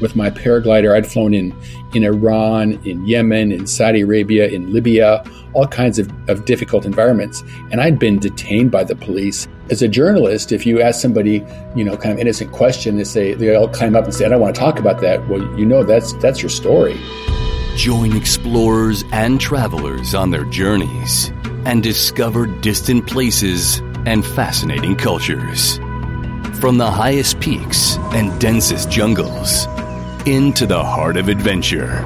with my paraglider. I'd flown in in Iran, in Yemen, in Saudi Arabia, in Libya, all kinds of, of difficult environments. And I'd been detained by the police. As a journalist, if you ask somebody, you know, kind of innocent question, they say they all climb up and say, I don't want to talk about that. Well, you know that's that's your story. Join explorers and travelers on their journeys and discover distant places and fascinating cultures. From the highest peaks and densest jungles into the heart of adventure.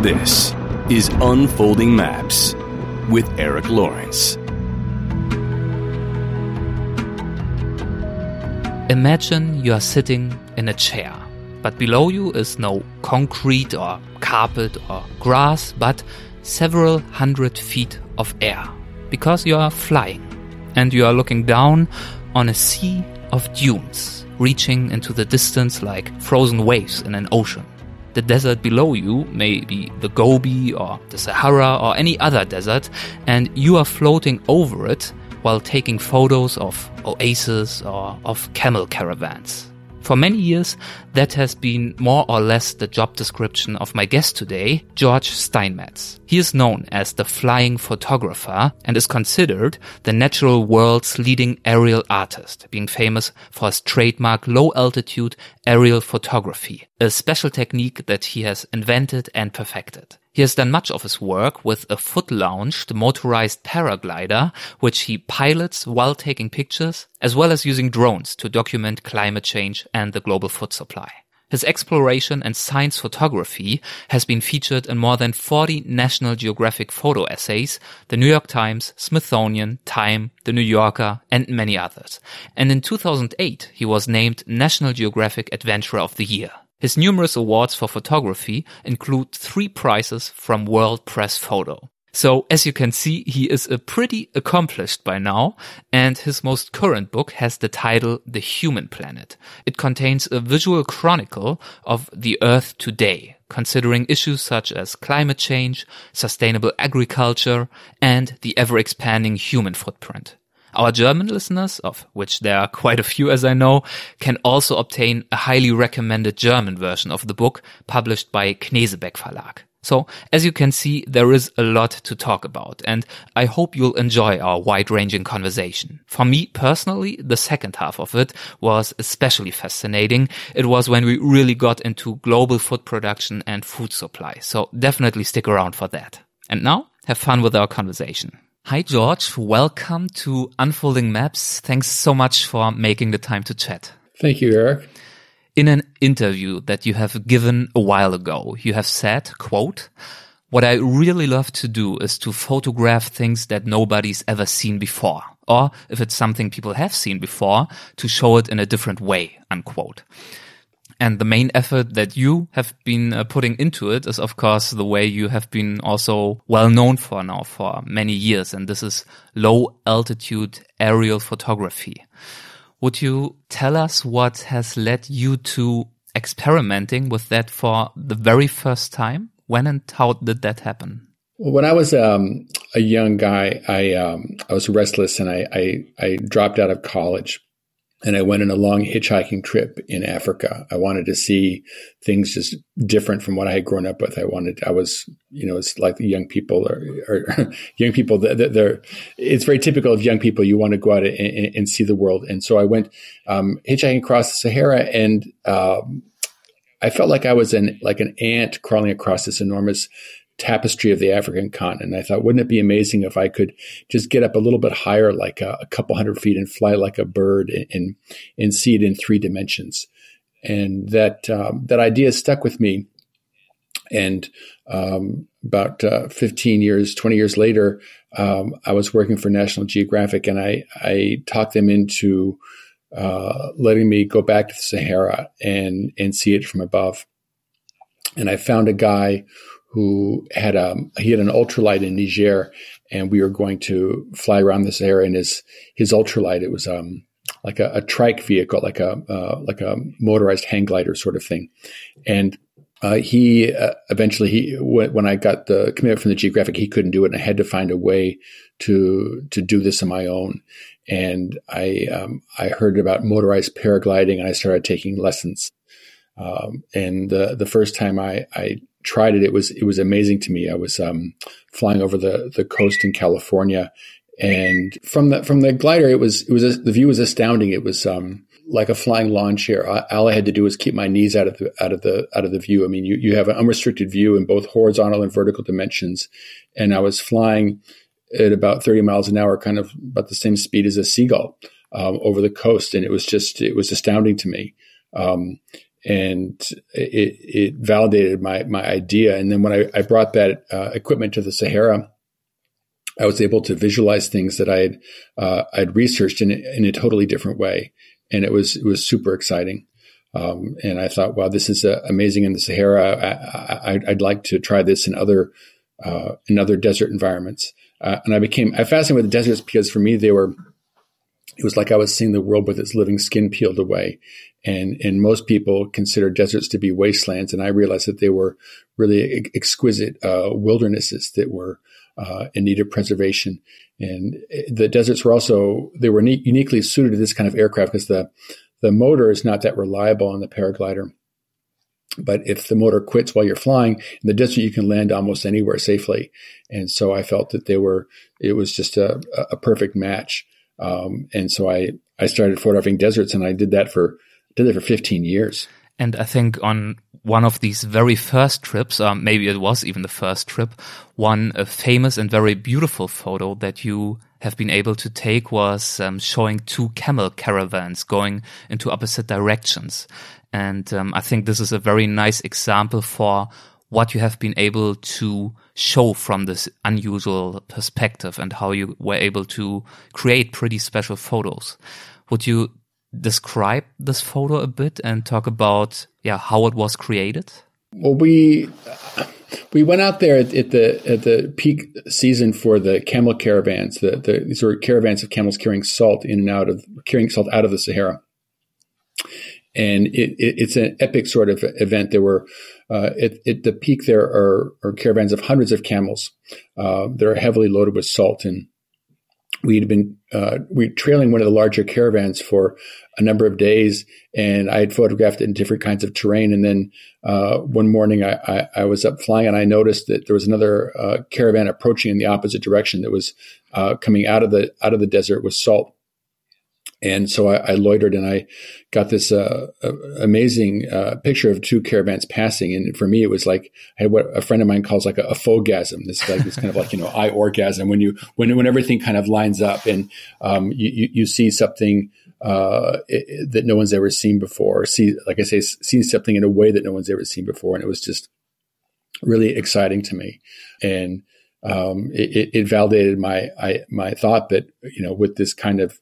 This is Unfolding Maps with Eric Lawrence. Imagine you are sitting in a chair, but below you is no concrete or carpet or grass, but several hundred feet of air because you are flying and you are looking down on a sea of dunes reaching into the distance like frozen waves in an ocean. The desert below you may be the Gobi or the Sahara or any other desert, and you are floating over it while taking photos of oases or of camel caravans. For many years, that has been more or less the job description of my guest today, George Steinmetz. He is known as the flying photographer and is considered the natural world's leading aerial artist, being famous for his trademark low altitude aerial photography, a special technique that he has invented and perfected. He has done much of his work with a foot-launched motorized paraglider, which he pilots while taking pictures, as well as using drones to document climate change and the global food supply. His exploration and science photography has been featured in more than 40 National Geographic photo essays, the New York Times, Smithsonian, Time, the New Yorker, and many others. And in 2008, he was named National Geographic Adventurer of the Year. His numerous awards for photography include three prizes from World Press Photo. So as you can see, he is a pretty accomplished by now, and his most current book has the title The Human Planet. It contains a visual chronicle of the Earth today, considering issues such as climate change, sustainable agriculture, and the ever expanding human footprint. Our German listeners, of which there are quite a few as I know, can also obtain a highly recommended German version of the book published by Knesebeck Verlag. So, as you can see, there is a lot to talk about, and I hope you'll enjoy our wide-ranging conversation. For me personally, the second half of it was especially fascinating. It was when we really got into global food production and food supply, so definitely stick around for that. And now, have fun with our conversation. Hi, George. Welcome to Unfolding Maps. Thanks so much for making the time to chat. Thank you, Eric. In an interview that you have given a while ago, you have said, quote, what I really love to do is to photograph things that nobody's ever seen before. Or if it's something people have seen before, to show it in a different way, unquote. And the main effort that you have been uh, putting into it is, of course, the way you have been also well known for now for many years. And this is low altitude aerial photography. Would you tell us what has led you to experimenting with that for the very first time? When and how did that happen? Well, when I was um, a young guy, I um, I was restless and I, I, I dropped out of college and I went on a long hitchhiking trip in Africa. I wanted to see things just different from what I had grown up with. I wanted, I was, you know, it's like young people or, young people. They're, it's very typical of young people. You want to go out and, and see the world. And so I went um, hitchhiking across the Sahara, and um, I felt like I was an like an ant crawling across this enormous tapestry of the African continent. I thought, wouldn't it be amazing if I could just get up a little bit higher, like a, a couple hundred feet, and fly like a bird and, and, and see it in three dimensions? And that um, that idea stuck with me. And um, about uh, 15 years, 20 years later, um, I was working for National Geographic, and I I talked them into uh, letting me go back to the Sahara and and see it from above. And I found a guy who had a um, he had an ultralight in Niger, and we were going to fly around this area. in his his ultralight. It was um like a, a trike vehicle, like a uh, like a motorized hang glider sort of thing, and. Uh, he uh, eventually he when I got the commitment from the Geographic, he couldn't do it, and I had to find a way to to do this on my own. And I um, I heard about motorized paragliding, and I started taking lessons. Um, and the the first time I, I tried it, it was it was amazing to me. I was um, flying over the the coast in California, and from the from the glider, it was it was the view was astounding. It was um, like a flying lawn chair. All I had to do was keep my knees out of the out of the out of the view. I mean, you you have an unrestricted view in both horizontal and vertical dimensions, and I was flying at about 30 miles an hour, kind of about the same speed as a seagull um, over the coast, and it was just it was astounding to me. Um, and it, it, validated my my idea. And then when I, I brought that uh, equipment to the Sahara, I was able to visualize things that I had uh, I'd researched in in a totally different way, and it was it was super exciting. Um, and I thought, wow, this is uh, amazing in the Sahara. I, would like to try this in other uh, in other desert environments. Uh, and I became I fascinated with the deserts because for me they were it was like I was seeing the world with its living skin peeled away. And, and most people consider deserts to be wastelands. And I realized that they were really exquisite uh, wildernesses that were uh, in need of preservation. And uh, the deserts were also, they were ne- uniquely suited to this kind of aircraft because the, the motor is not that reliable on the paraglider. But if the motor quits while you're flying in the desert, you can land almost anywhere safely. And so I felt that they were, it was just a, a perfect match. Um, and so I, I started photographing deserts and I did that for, did it for 15 years. And I think on one of these very first trips, um, maybe it was even the first trip, one famous and very beautiful photo that you have been able to take was um, showing two camel caravans going into opposite directions. And um, I think this is a very nice example for what you have been able to show from this unusual perspective and how you were able to create pretty special photos. Would you describe this photo a bit and talk about yeah how it was created? Well, we we went out there at, at, the at the peak season for the camel caravans. The, the these were caravans of camels carrying salt in and out of carrying salt out of the Sahara, and it, it, it's an epic sort of event. There were uh, at, at, the peak there are, are, caravans of hundreds of camels uh, that are heavily loaded with salt and we'd been uh, we trailing one of the larger caravans for a number of days, and I had photographed it in different kinds of terrain. And then uh, one morning, I, I, I, was up flying, and I noticed that there was another uh, caravan approaching in the opposite direction that was uh, coming out of the out of the desert with salt. And so I, I, loitered and I got this uh, amazing uh, picture of two caravans passing. And for me, it was like I had what a friend of mine calls like a, a. This like this kind of like you know eye orgasm when you when when everything kind of lines up and um, you, you, see something uh, it, that no one's ever seen before. See, like I say, seen something in a way that no one's ever seen before, and it was just really exciting to me. And um, it, it, validated my I, my thought that you know with this kind of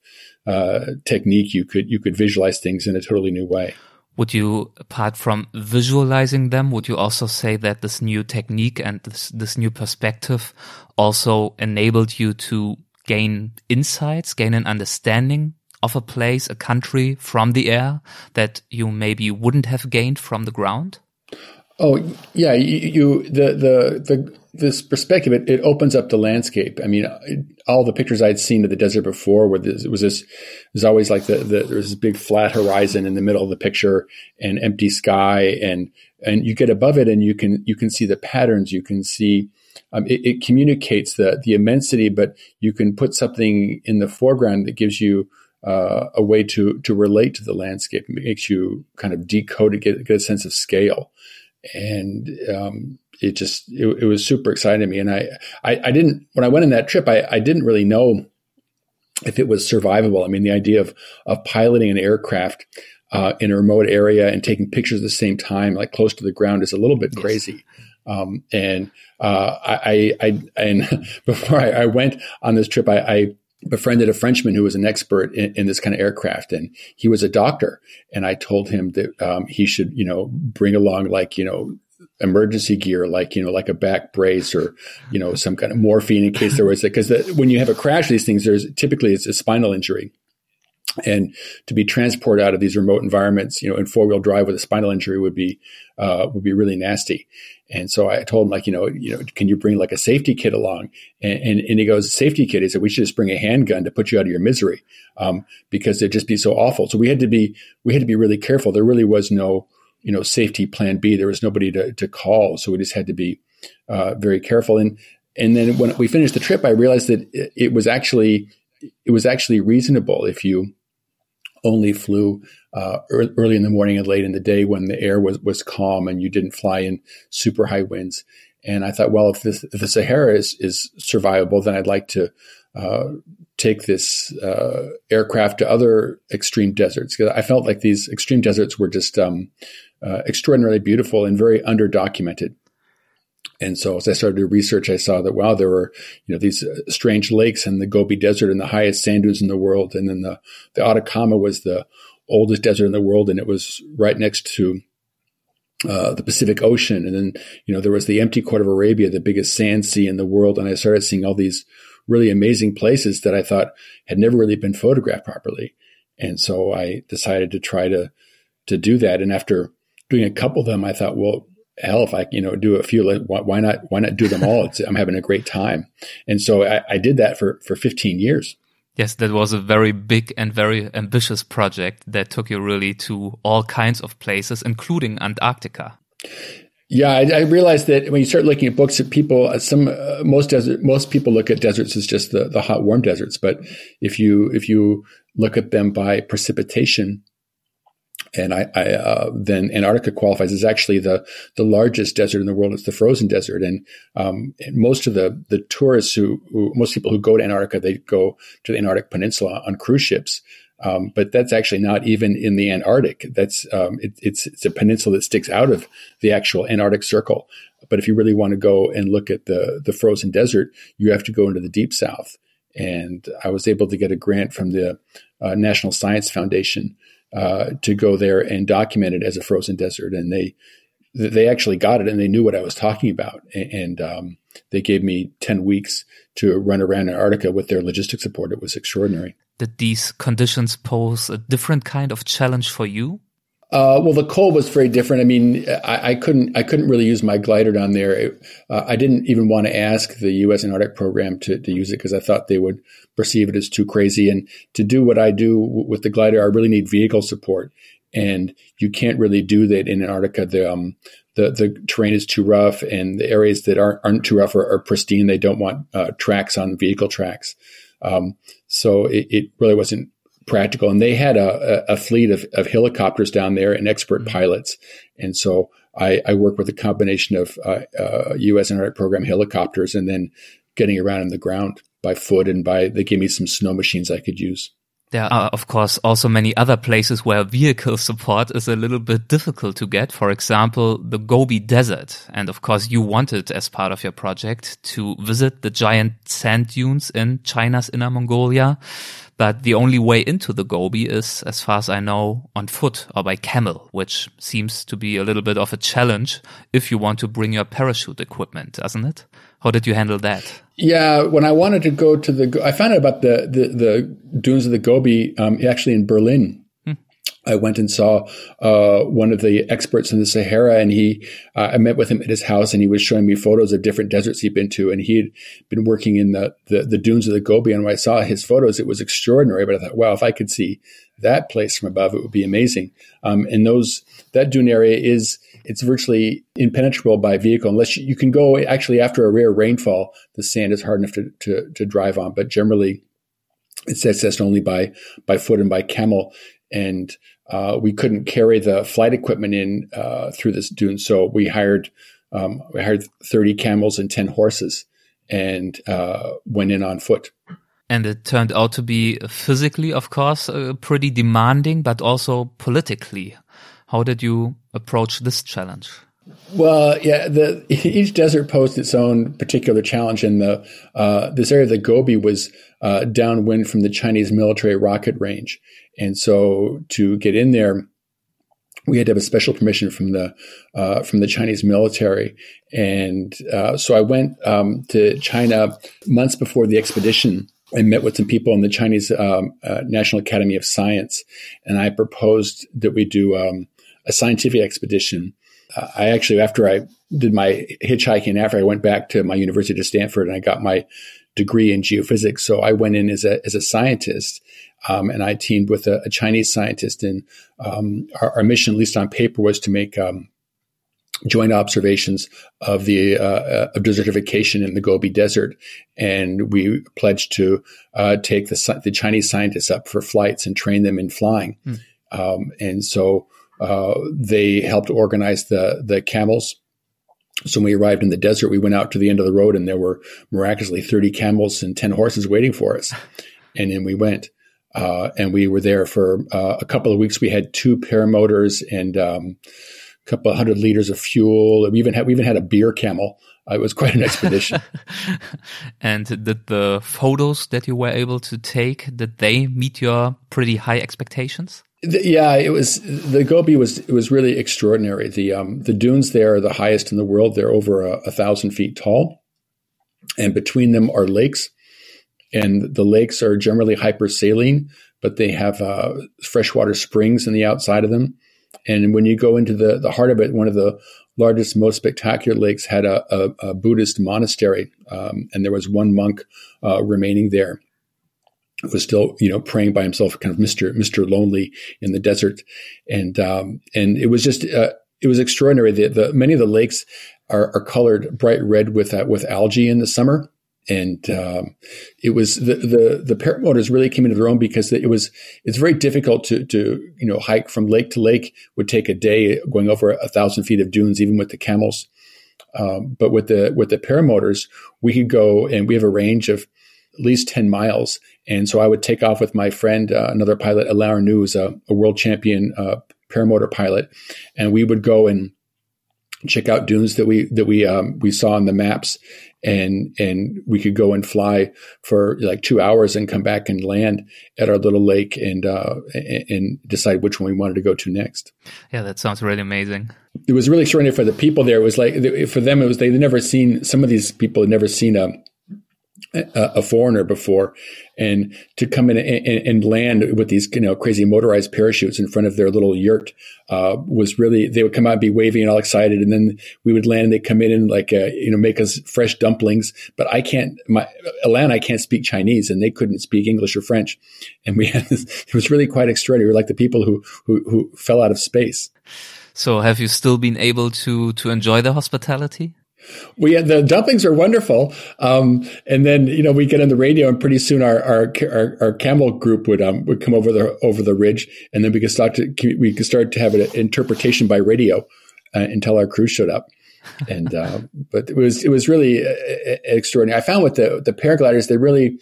uh, technique, you could you could visualize things in a totally new way. Would you, apart from visualizing them, would you also say that this new technique and this, this new perspective also enabled you to gain insights, gain an understanding of a place, a country from the air that you maybe wouldn't have gained from the ground? Oh yeah, you, you the the the this perspective it, it opens up the landscape. I mean, all the pictures I'd seen of the desert before, where this, it was this, was always like the, the there was this big flat horizon in the middle of the picture and empty sky, and and you get above it and you can you can see the patterns, you can see. Um, it, it, communicates the the immensity, but you can put something in the foreground that gives you uh, a way to to relate to the landscape. It makes you kind of decode it, get, get a sense of scale and um, it just it, it, was super exciting to me. And I, I, I didn't when I went on that trip, I, I didn't really know if it was survivable. I mean, the idea of of piloting an aircraft uh, in a remote area and taking pictures at the same time, like close to the ground, is a little bit crazy. Um, and uh, I, I, and before I, I, went on this trip, I, I befriended a Frenchman who was an expert in, in, this kind of aircraft, and he was a doctor. And I told him that um, he should, you know, bring along like you know emergency gear, like you know, like a back brace or you know some kind of morphine in case there was it. because when you have a crash, these things there's typically it's a spinal injury. And to be transported out of these remote environments, you know, in four wheel drive with a spinal injury would be uh, would be really nasty. And so I told him, like, you know, you know, can you bring like a safety kit along? And, and, and he goes, safety kit. He said, we should just bring a handgun to put you out of your misery, um, because it'd just be so awful. So we had to be, we had to be really careful. There really was no you know safety plan B. There was nobody to, to call, so we just had to be uh, very careful. And and then when we finished the trip, I realized that it, it was actually it was actually reasonable if you only flew uh, early in the morning and late in the day when the air was, was calm and you didn't fly in super high winds. And I thought, well, if, this, if the Sahara is, is survivable, then I'd like to uh, take this uh, aircraft to other extreme deserts. Because I felt like these extreme deserts were just um, uh, extraordinarily beautiful and very underdocumented. And so as I started to research, I saw that, wow, there were, you know, these uh, strange lakes in the Gobi Desert and the highest sand dunes in the world. And then the, the Atacama was the oldest desert in the world. And it was right next to uh, the Pacific Ocean. And then, you know, there was the empty quarter of Arabia, the biggest sand sea in the world. And I started seeing all these really amazing places that I thought had never really been photographed properly. And so I decided to try to, to do that. And after doing a couple of them, I thought, well, hell, if I, you know, do a few, why not, why not do them all? It's, I'm having a great time. And so I, I did that for, for 15 years. Yes, that was a very big and very ambitious project that took you really to all kinds of places, including Antarctica. Yeah, I, I realized that when you start looking at books, that people, uh, some uh, most desert, most people look at deserts as just the, the hot, warm deserts. But if you if you look at them by precipitation, and I, I uh, then Antarctica qualifies as actually the the largest desert in the world. It's the frozen desert, and, um, most of the the tourists who, who, most people who go to Antarctica they go to the Antarctic Peninsula on cruise ships. Um, but that's actually not even in the Antarctic. That's um, it, it's it's a peninsula that sticks out of the actual Antarctic Circle. But if you really want to go and look at the the frozen desert, you have to go into the deep south. And I was able to get a grant from the uh, National Science Foundation uh, to go there and document it as a frozen desert. And they they actually got it and they knew what I was talking about. And um, they gave me 10 weeks to run around Antarctica with their logistic support. It was extraordinary. Did these conditions pose a different kind of challenge for you? Uh, well, the cold was very different. I mean, I, I couldn't, I couldn't really use my glider down there. It, uh, I didn't even want to ask the U.S. Antarctic program to, to use it because I thought they would perceive it as too crazy. And to do what I do w- with the glider, I really need vehicle support, and you can't really do that in Antarctica. The um, the the terrain is too rough, and the areas that aren't aren't too rough are, are pristine. They don't want uh, tracks on vehicle tracks. Um, so it, it really wasn't practical. And they had a, a, fleet of, of helicopters down there and expert mm-hmm. pilots. And so I, I worked with a combination of uh, uh, U.S. Antarctic Program helicopters and then getting around on the ground by foot and by they gave me some snow machines I could use. There are, of course, also many other places where vehicle support is a little bit difficult to get. For example, the Gobi Desert. And of course, you wanted, as part of your project, to visit the giant sand dunes in China's Inner Mongolia. But the only way into the Gobi is, as far as I know, on foot or by camel, which seems to be a little bit of a challenge if you want to bring your parachute equipment, doesn't it? How did you handle that? Yeah, when I wanted to go to the, I found out about the the, the dunes of the Gobi um, actually in Berlin I went and saw uh, one of the experts in the Sahara, and he, uh, I met with him at his house, and he was showing me photos of different deserts he'd been to, and he had been working in the, the, the dunes of the Gobi. And when I saw his photos, it was extraordinary. But I thought, wow, if I could see that place from above, it would be amazing. Um, and those that dune area is it's virtually impenetrable by vehicle unless you, you, can go actually after a rare rainfall. The sand is hard enough to, to, to drive on, but generally it's accessed only by by foot and by camel and uh, we couldn't carry the flight equipment in uh, through this dune, so we hired um, we hired thirty camels and ten horses, and uh, went in on foot. And it turned out to be physically, of course, uh, pretty demanding, but also politically. How did you approach this challenge? Well, yeah, the, each desert posed its own particular challenge, and the uh, this area of the Gobi was uh, downwind from the Chinese military rocket range, and so to get in there, we had to have a special permission from the uh, from the Chinese military, and uh, so I went um, to China months before the expedition. I met with some people in the Chinese um, uh, National Academy of Science, and I proposed that we do um, a scientific expedition. Uh, I actually, after I did my hitchhiking, after I went back to my university to Stanford, and I got my degree in geophysics. So I went in as a, as a scientist. Um, and I teamed with a, a Chinese scientist, and um, our, our, mission, at least on paper, was to make um, joint observations of the uh, uh, of desertification in the Gobi Desert, and we pledged to uh, take the the Chinese scientists up for flights and train them in flying. Mm. Um, and so uh, they helped organize the the camels. So when we arrived in the desert, we went out to the end of the road, and there were miraculously thirty camels and ten horses waiting for us. And then we went. Uh, and we were there for uh, a couple of weeks. We had two paramotors and um, a couple of hundred liters of fuel. We even had we even had a beer camel. Uh, it was quite an expedition. and did the photos that you were able to take did they meet your pretty high expectations? The, yeah, it was the Gobi was it was really extraordinary. The um, the dunes there are the highest in the world. They're over a, a thousand feet tall, and between them are lakes. And the lakes are generally hypersaline, but they have uh, freshwater springs in the outside of them and when you go into the, the heart of it, one of the largest, most spectacular lakes had a, a, a Buddhist monastery, um, and there was one monk uh, remaining there. Was still, you know, praying by himself, kind of Mister Mister Lonely in the desert, and um, and it was just uh, it was extraordinary. The, the many of the lakes are, are colored bright red with uh, with algae in the summer, and um, it was the, the the paramotors really came into their own because it was it's very difficult to to you know hike from lake to lake. Would take a day going over a thousand feet of dunes even with the camels. Um, but with the with the paramotors we could go and we have a range of at least 10 miles and so i would take off with my friend uh, another pilot alain arnoux who's a, a world champion uh, paramotor pilot and we would go and check out dunes that we that we um, we saw on the maps and and we could go and fly for like two hours and come back and land at our little lake and uh, and decide which one we wanted to go to next. Yeah, that sounds really amazing. It was really extraordinary for the people there. It was like for them, it was they'd never seen some of these people had never seen a a, foreigner before, and to come in and, and, land with these you know crazy motorized parachutes in front of their little yurt uh, was really they would come out and be waving and all excited, and then we would land and they'd come in and like uh, you know make us fresh dumplings. But I can't, my Alain, I can't speak Chinese, and they couldn't speak English or French, and we had this, it was really quite extraordinary. We were like the people who who, who fell out of space. So, have you still been able to to enjoy the hospitality? We the dumplings are wonderful. Um, and then, you know, we get on the radio and pretty soon our, our, our, our camel group would, um, would come over the, over the ridge and then we could start to, we could start to have an interpretation by radio uh, until our crew showed up. And, uh, but it was, it was really uh, extraordinary. I found with the, the paragliders, they really,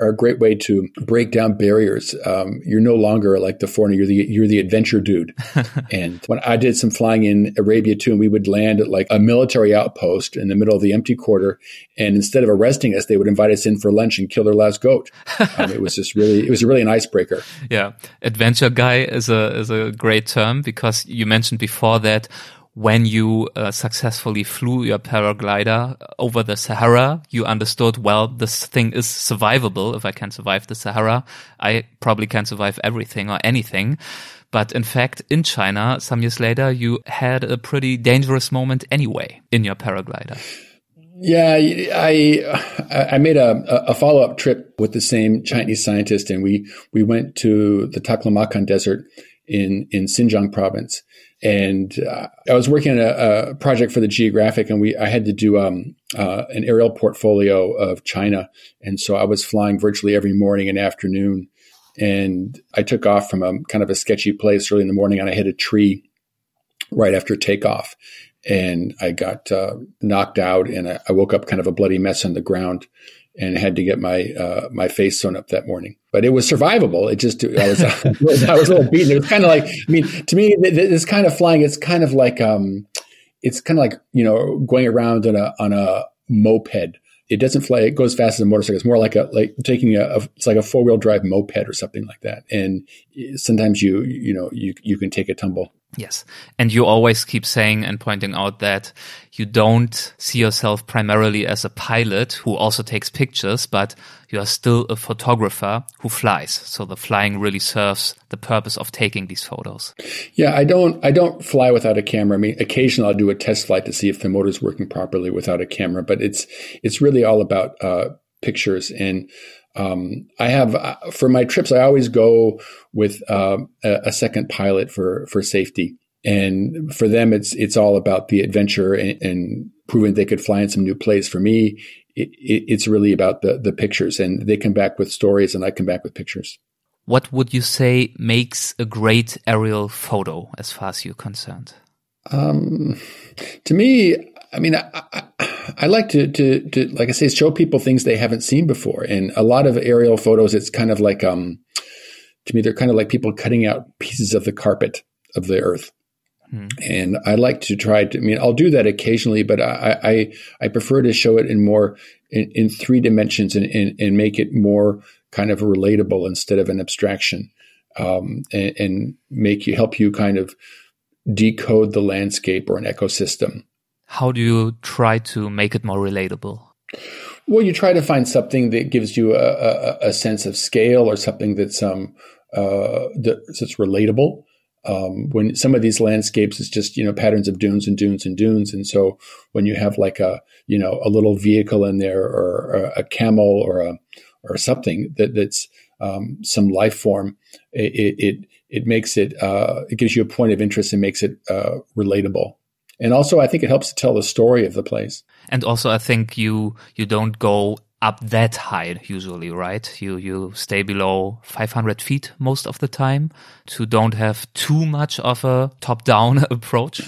are a great way to break down barriers. Um, you're no longer like the foreigner; you're the you're the adventure dude. and when I did some flying in Arabia too, and we would land at like a military outpost in the middle of the empty quarter, and instead of arresting us, they would invite us in for lunch and kill their last goat. Um, it was just really it was really an icebreaker. Yeah, adventure guy is a is a great term because you mentioned before that when you uh, successfully flew your paraglider over the Sahara, you understood, well, this thing is survivable. If I can survive the Sahara, I probably can survive everything or anything. But in fact, in China, some years later, you had a pretty dangerous moment anyway in your paraglider. Yeah, I I made a, a follow up trip with the same Chinese scientist, and we we went to the Taklamakan Desert in in Xinjiang province, and uh, I was working on a, a, project for the Geographic, and we I had to do um, uh, an aerial portfolio of China, and so I was flying virtually every morning and afternoon. And I took off from a kind of a sketchy place early in the morning, and I hit a tree right after takeoff, and I got uh, knocked out, and I, I woke up kind of a bloody mess on the ground and had to get my uh, my face sewn up that morning. But it was survivable. It just I was I was a little beaten. It was kind of like I mean to me this kind of flying. It's kind of like um, it's kind of like you know going around on a on a moped. It doesn't fly. It goes fast as a motorcycle. It's more like a like taking a, a it's like a four wheel drive moped or something like that. And sometimes you you know you you can take a tumble. Yes. And you always keep saying and pointing out that you don't see yourself primarily as a pilot who also takes pictures, but you are still a photographer who flies. So the flying really serves the purpose of taking these photos. Yeah, I don't I don't fly without a camera. I mean, occasionally I'll do a test flight to see if the motor is working properly without a camera, but it's it's really all about uh, pictures. And um, I have uh, for my trips, I always go with uh, a, a, second pilot for for safety. And for them, it's it's all about the adventure and, and proving they could fly in some new place. For me, it, it, it's really about the the pictures, and they come back with stories, and I come back with pictures. What would you say makes a great aerial photo, as far as you're concerned? Um, to me, I mean, I, I, I, like to, to, to, like I say, show people things they haven't seen before. And a lot of aerial photos, it's kind of like, um, to me, they're kind of like people cutting out pieces of the carpet of the earth. Hmm. And I like to try to, I mean, I'll do that occasionally, but I, I, I prefer to show it in more, in, in three dimensions and, and, and, make it more kind of relatable instead of an abstraction. Um, and, and make you, help you kind of decode the landscape or an ecosystem. How do you try to make it more relatable? Well, you try to find something that gives you a, a, a sense of scale or something that's um, uh, that's relatable. Um, when some of these landscapes is just you know patterns of dunes and dunes and dunes, and so when you have like a you know a little vehicle in there or, or a camel or a or something that that's um, some life form, it, it it makes it uh, it gives you a point of interest and makes it uh, relatable. And also, I think it helps to tell the story of the place. And also, I think you you don't go up that high usually, right? You you stay below 500 feet most of the time to don't have too much of a top down approach.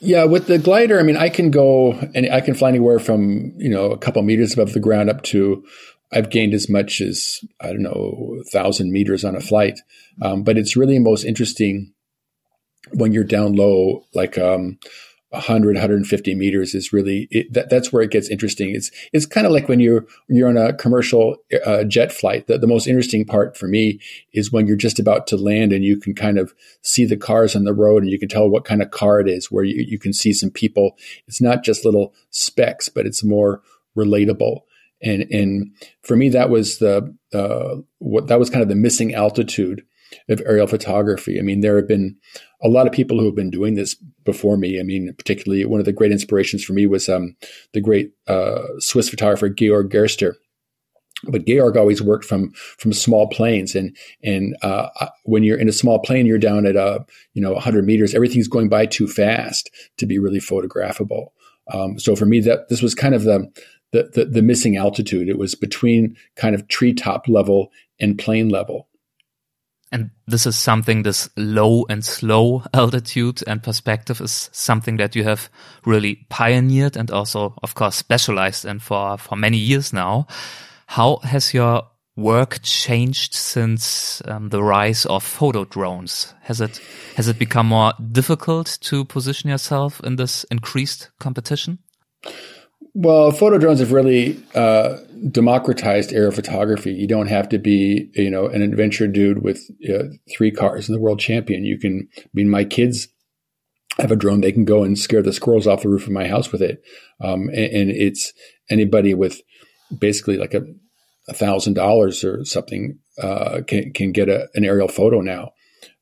Yeah, with the glider, I mean, I can go and I can fly anywhere from you know a couple meters above the ground up to I've gained as much as I don't know, a thousand meters on a flight. Um, but it's really most interesting when you're down low, like um, 100, 150 meters is really it, that, that's where it gets interesting. It's it's kind of like when you're you're on a commercial uh, jet flight. The, the most interesting part for me is when you're just about to land and you can kind of see the cars on the road and you can tell what kind of car it is. Where you, you can see some people. It's not just little specks, but it's more relatable. And and for me, that was the uh, what that was kind of the missing altitude of aerial photography. I mean, there have been a lot of people who have been doing this before me. I mean, particularly one of the great inspirations for me was um, the great uh, Swiss photographer Georg Gerster. But Georg always worked from from small planes, and and uh, when you're in a small plane, you're down at a you know 100 meters. Everything's going by too fast to be really photographable. Um, so for me, that this was kind of the the, the, the missing altitude. It was between kind of treetop level and plane level. And this is something, this low and slow altitude and perspective is something that you have really pioneered and also, of course, specialized in for, for many years now. How has your work changed since um, the rise of photo drones? Has it, has it become more difficult to position yourself in this increased competition? Well, photo drones have really uh, democratized aerial photography. You don't have to be, you know, an adventure dude with uh, three cars and the world champion. You can. I mean, my kids have a drone; they can go and scare the squirrels off the roof of my house with it. Um, and, and, it's anybody with basically like a thousand dollars or something uh, can can get a, an aerial photo now.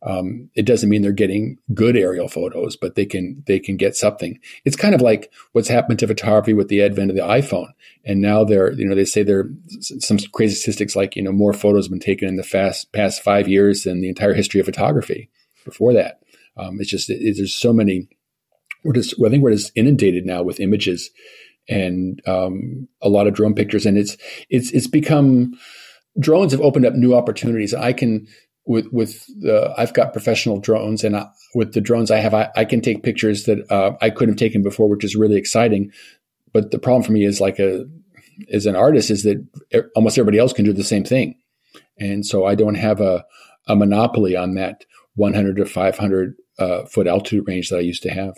Um, it doesn't mean they're getting good aerial photos, but they can they can get something. It's kind of like what's happened to photography with the advent of the iPhone, and now they're you know they say there some crazy statistics like you know more photos have been taken in the fast past five years than the entire history of photography before that. Um, it's just it, there's so many. We're just I think we're just inundated now with images and um, a lot of drone pictures, and it's it's it's become drones have opened up new opportunities. I can with with the I've got professional drones, and I, with the drones I have, I, I can take pictures that uh, I couldn't have taken before, which is really exciting. But the problem for me is like a as an artist is that almost everybody else can do the same thing, and so I don't have a a monopoly on that 100 to 500 uh, foot altitude range that I used to have.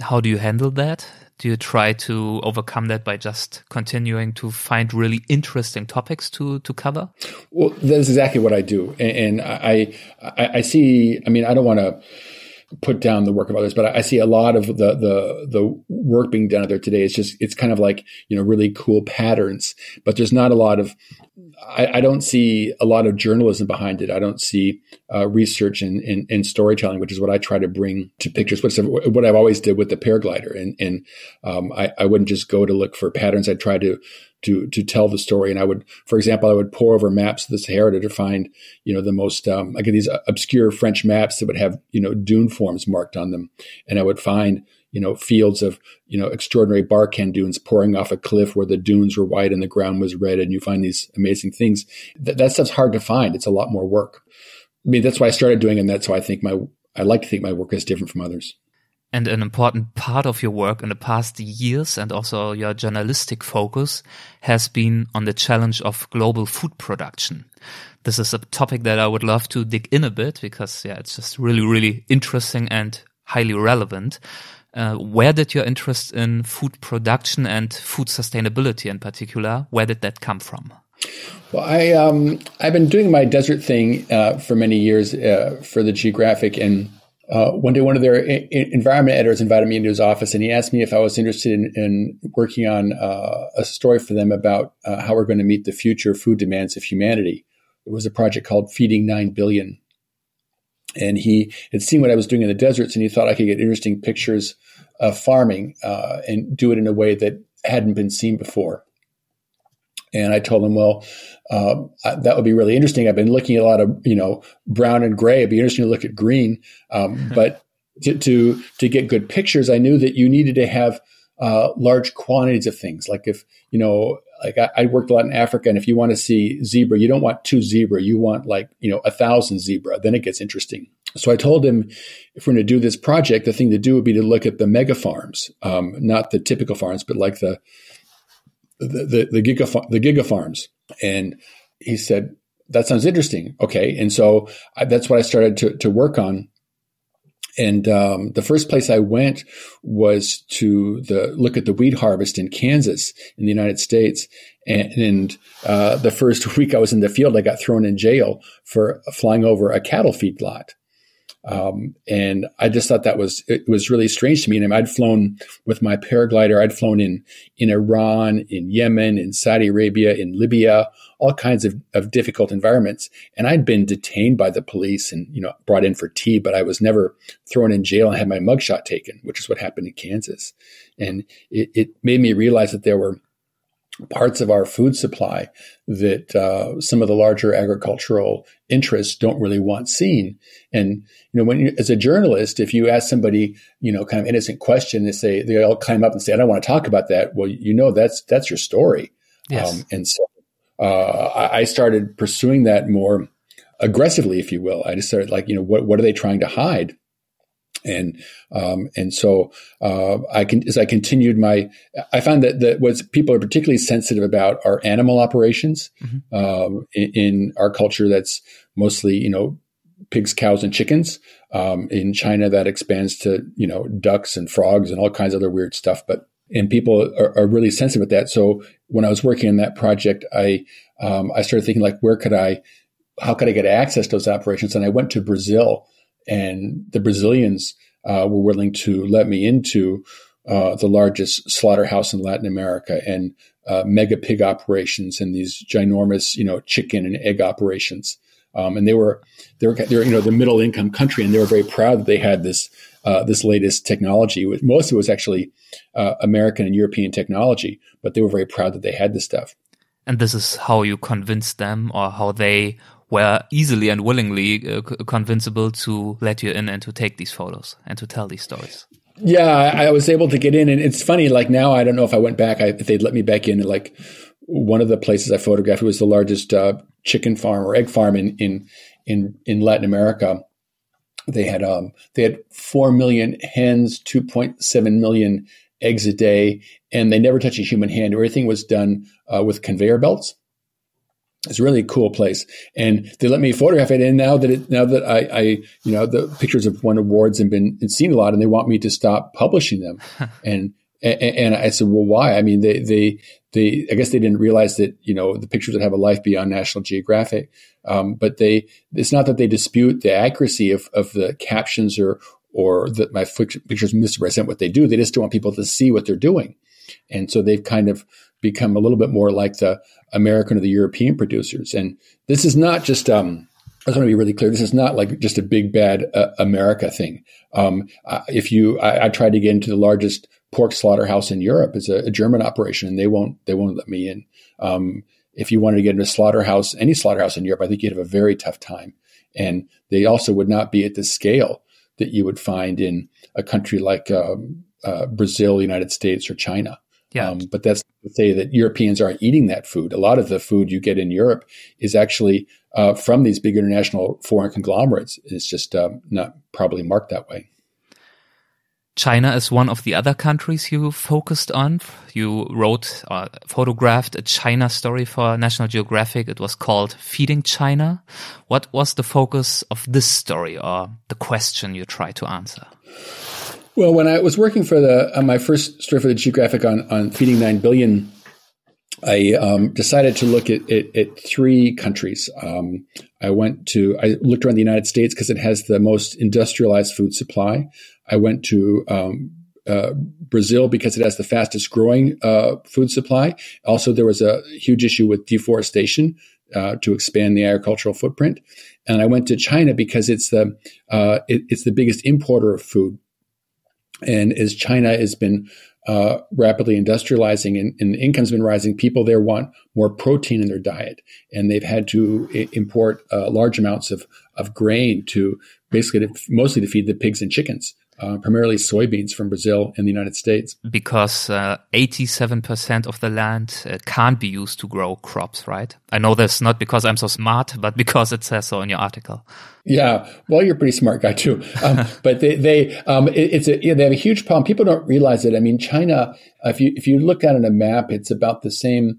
How do you handle that? Do you try to overcome that by just continuing to find really interesting topics to to cover? Well, that's exactly what I do, and, and I, I, I see. I mean, I don't want to put down the work of others, but I see a lot of the the the work being done out there today. It's just it's kind of like you know really cool patterns, but there's not a lot of I, I, don't see a lot of journalism behind it. I don't see uh, research and, and, and, storytelling, which is what I try to bring to pictures. What's what I've always did with the paraglider, and and um, I, I wouldn't just go to look for patterns. I'd try to to to tell the story. And I would, for example, I would pore over maps of the Sahara to find you know the most um, I get these obscure French maps that would have you know dune forms marked on them, and I would find you know, fields of, you know, extraordinary Barkhan dunes pouring off a cliff where the dunes were white and the ground was red. And you find these amazing things. That, that stuff's hard to find. It's a lot more work. I mean, that's why I started doing it. And that's why I think my, I like to think my work is different from others. And an important part of your work in the past years and also your journalistic focus has been on the challenge of global food production. This is a topic that I would love to dig in a bit because, yeah, it's just really, really interesting and highly relevant. Uh, where did your interest in food production and food sustainability in particular, where did that come from? Well, I um, I've been doing my desert thing uh, for many years uh, for the Geographic, and uh, one day one of their I- environment editors invited me into his office, and he asked me if I was interested in, in working on uh, a story for them about uh, how we're going to meet the future food demands of humanity. It was a project called Feeding Nine Billion, and he had seen what I was doing in the deserts, and he thought I could get interesting pictures of farming uh, and do it in a way that hadn't been seen before. And I told him, well, uh, that would be really interesting. I've been looking at a lot of, you know, brown and gray. It'd be interesting to look at green. Um, but to, to, to get good pictures, I knew that you needed to have uh, large quantities of things. Like if, you know, like I, I, worked a lot in Africa, and if you want to see zebra, you don't want two zebra, you want like you know a thousand zebra. Then it gets interesting. So I told him, if we're going to do this project, the thing to do would be to look at the mega farms, um, not the typical farms, but like the the the, the giga the giga farms. And he said that sounds interesting. Okay, and so I, that's what I started to to work on and um, the first place I went was to the look at the wheat harvest in Kansas in the United States. And, and uh, the first week I was in the field, I got thrown in jail for flying over a cattle feed lot. Um, and I just thought that was it was really strange to me. And I'd flown with my paraglider. I'd flown in in Iran, in Yemen, in Saudi Arabia, in Libya, all kinds of, of difficult environments. And I'd been detained by the police and you know brought in for tea, but I was never thrown in jail and had my mugshot taken, which is what happened in Kansas. And it, it made me realize that there were parts of our food supply that uh, some of the larger agricultural interests don't really want seen. And you know, when you, as a journalist, if you ask somebody, you know, kind of innocent question, they say they all climb up and say, "I don't want to talk about that." Well, you know, that's that's your story. Yes. Um, and so uh, I started pursuing that more aggressively, if you will. I just started like, you know, what what are they trying to hide? And um, and so uh, I can as I continued my I found that that what people are particularly sensitive about are animal operations mm-hmm. um, in, in, our culture. That's mostly you know pigs, cows, and chickens. Um, in China, that expands to you know ducks and frogs and all kinds of other weird stuff. But and people are, are really sensitive with that. So when I was working on that project, I um, I started thinking like, where could I, how could I get access to those operations? And I went to Brazil and the Brazilians uh, were willing to let me into uh, the largest slaughterhouse in Latin America and uh, mega pig operations and these ginormous, you know, chicken and egg operations. Um, and they were, they were, they were, you know, the middle income country, and they were very proud that they had this, uh, this latest technology. Most of it was actually uh, American and European technology, but they were very proud that they had this stuff. And this is how you convinced them, or how they were easily and willingly uh, convincible to let you in and to take these photos and to tell these stories. Yeah, I, I, was able to get in, and it's funny. Like now, I don't know if I went back, I, if they'd let me back in. Like one of the places I photographed was the largest uh, chicken farm or egg farm in in in in Latin America. They had um they had four million hens, two point seven million eggs a day, and they never touched a human hand. Everything was done uh, with conveyor belts. It's a really cool place, and they let me photograph it. And now that it, now that I, I, you know, the pictures have won awards and been and seen a lot, and they want me to stop publishing them. and, and and I said, well, why? I mean, they they they. I guess they didn't realize that you know the pictures would have a life beyond National Geographic. Um, but they, it's not that they dispute the accuracy of of the captions or or that my pictures misrepresent what they do. They just don't want people to see what they're doing. And so they've kind of become a little bit more like the American or the European producers. And this is not just um, I just want to be really clear. This is not like just a big bad uh, America thing. Um, if you, I, I, tried to get into the largest pork slaughterhouse in Europe. It's a, a German operation, and they won't they won't let me in. Um, if you wanted to get into a slaughterhouse, any slaughterhouse in Europe, I think you'd have a very tough time. And they also would not be at the scale that you would find in a country like um, uh, Brazil, United States, or China. Yeah. Um, but that's to say that Europeans aren't eating that food. A lot of the food you get in Europe is actually uh, from these big international foreign conglomerates. It's just um, not probably marked that way. China is one of the other countries you focused on. You wrote, uh, photographed a China story for National Geographic. It was called Feeding China. What was the focus of this story or the question you tried to answer? Well, when I was working for the uh, my first story for the Geographic on on feeding nine billion, I um, decided to look at, at, at three countries. Um, I went to I looked around the United States because it has the most industrialized food supply. I went to um, uh, Brazil because it has the fastest growing uh, food supply. Also, there was a huge issue with deforestation uh, to expand the agricultural footprint. And I went to China because it's the uh, it, it's the biggest importer of food. And as China has been uh, rapidly industrializing and, and income's been rising, people there want more protein in their diet, and they've had to I- import uh, large amounts of of grain to basically to, mostly to feed the pigs and chickens uh, primarily soybeans from Brazil and the United States. Because uh, 87% of the land uh, can't be used to grow crops, right? I know this not because I'm so smart, but because it says so in your article. Yeah, well, you're a pretty smart guy too. Um, but they, they, um, it, it's a, they have a huge problem. People don't realize it. I mean, China, if you if you look at it on a map, it's about the same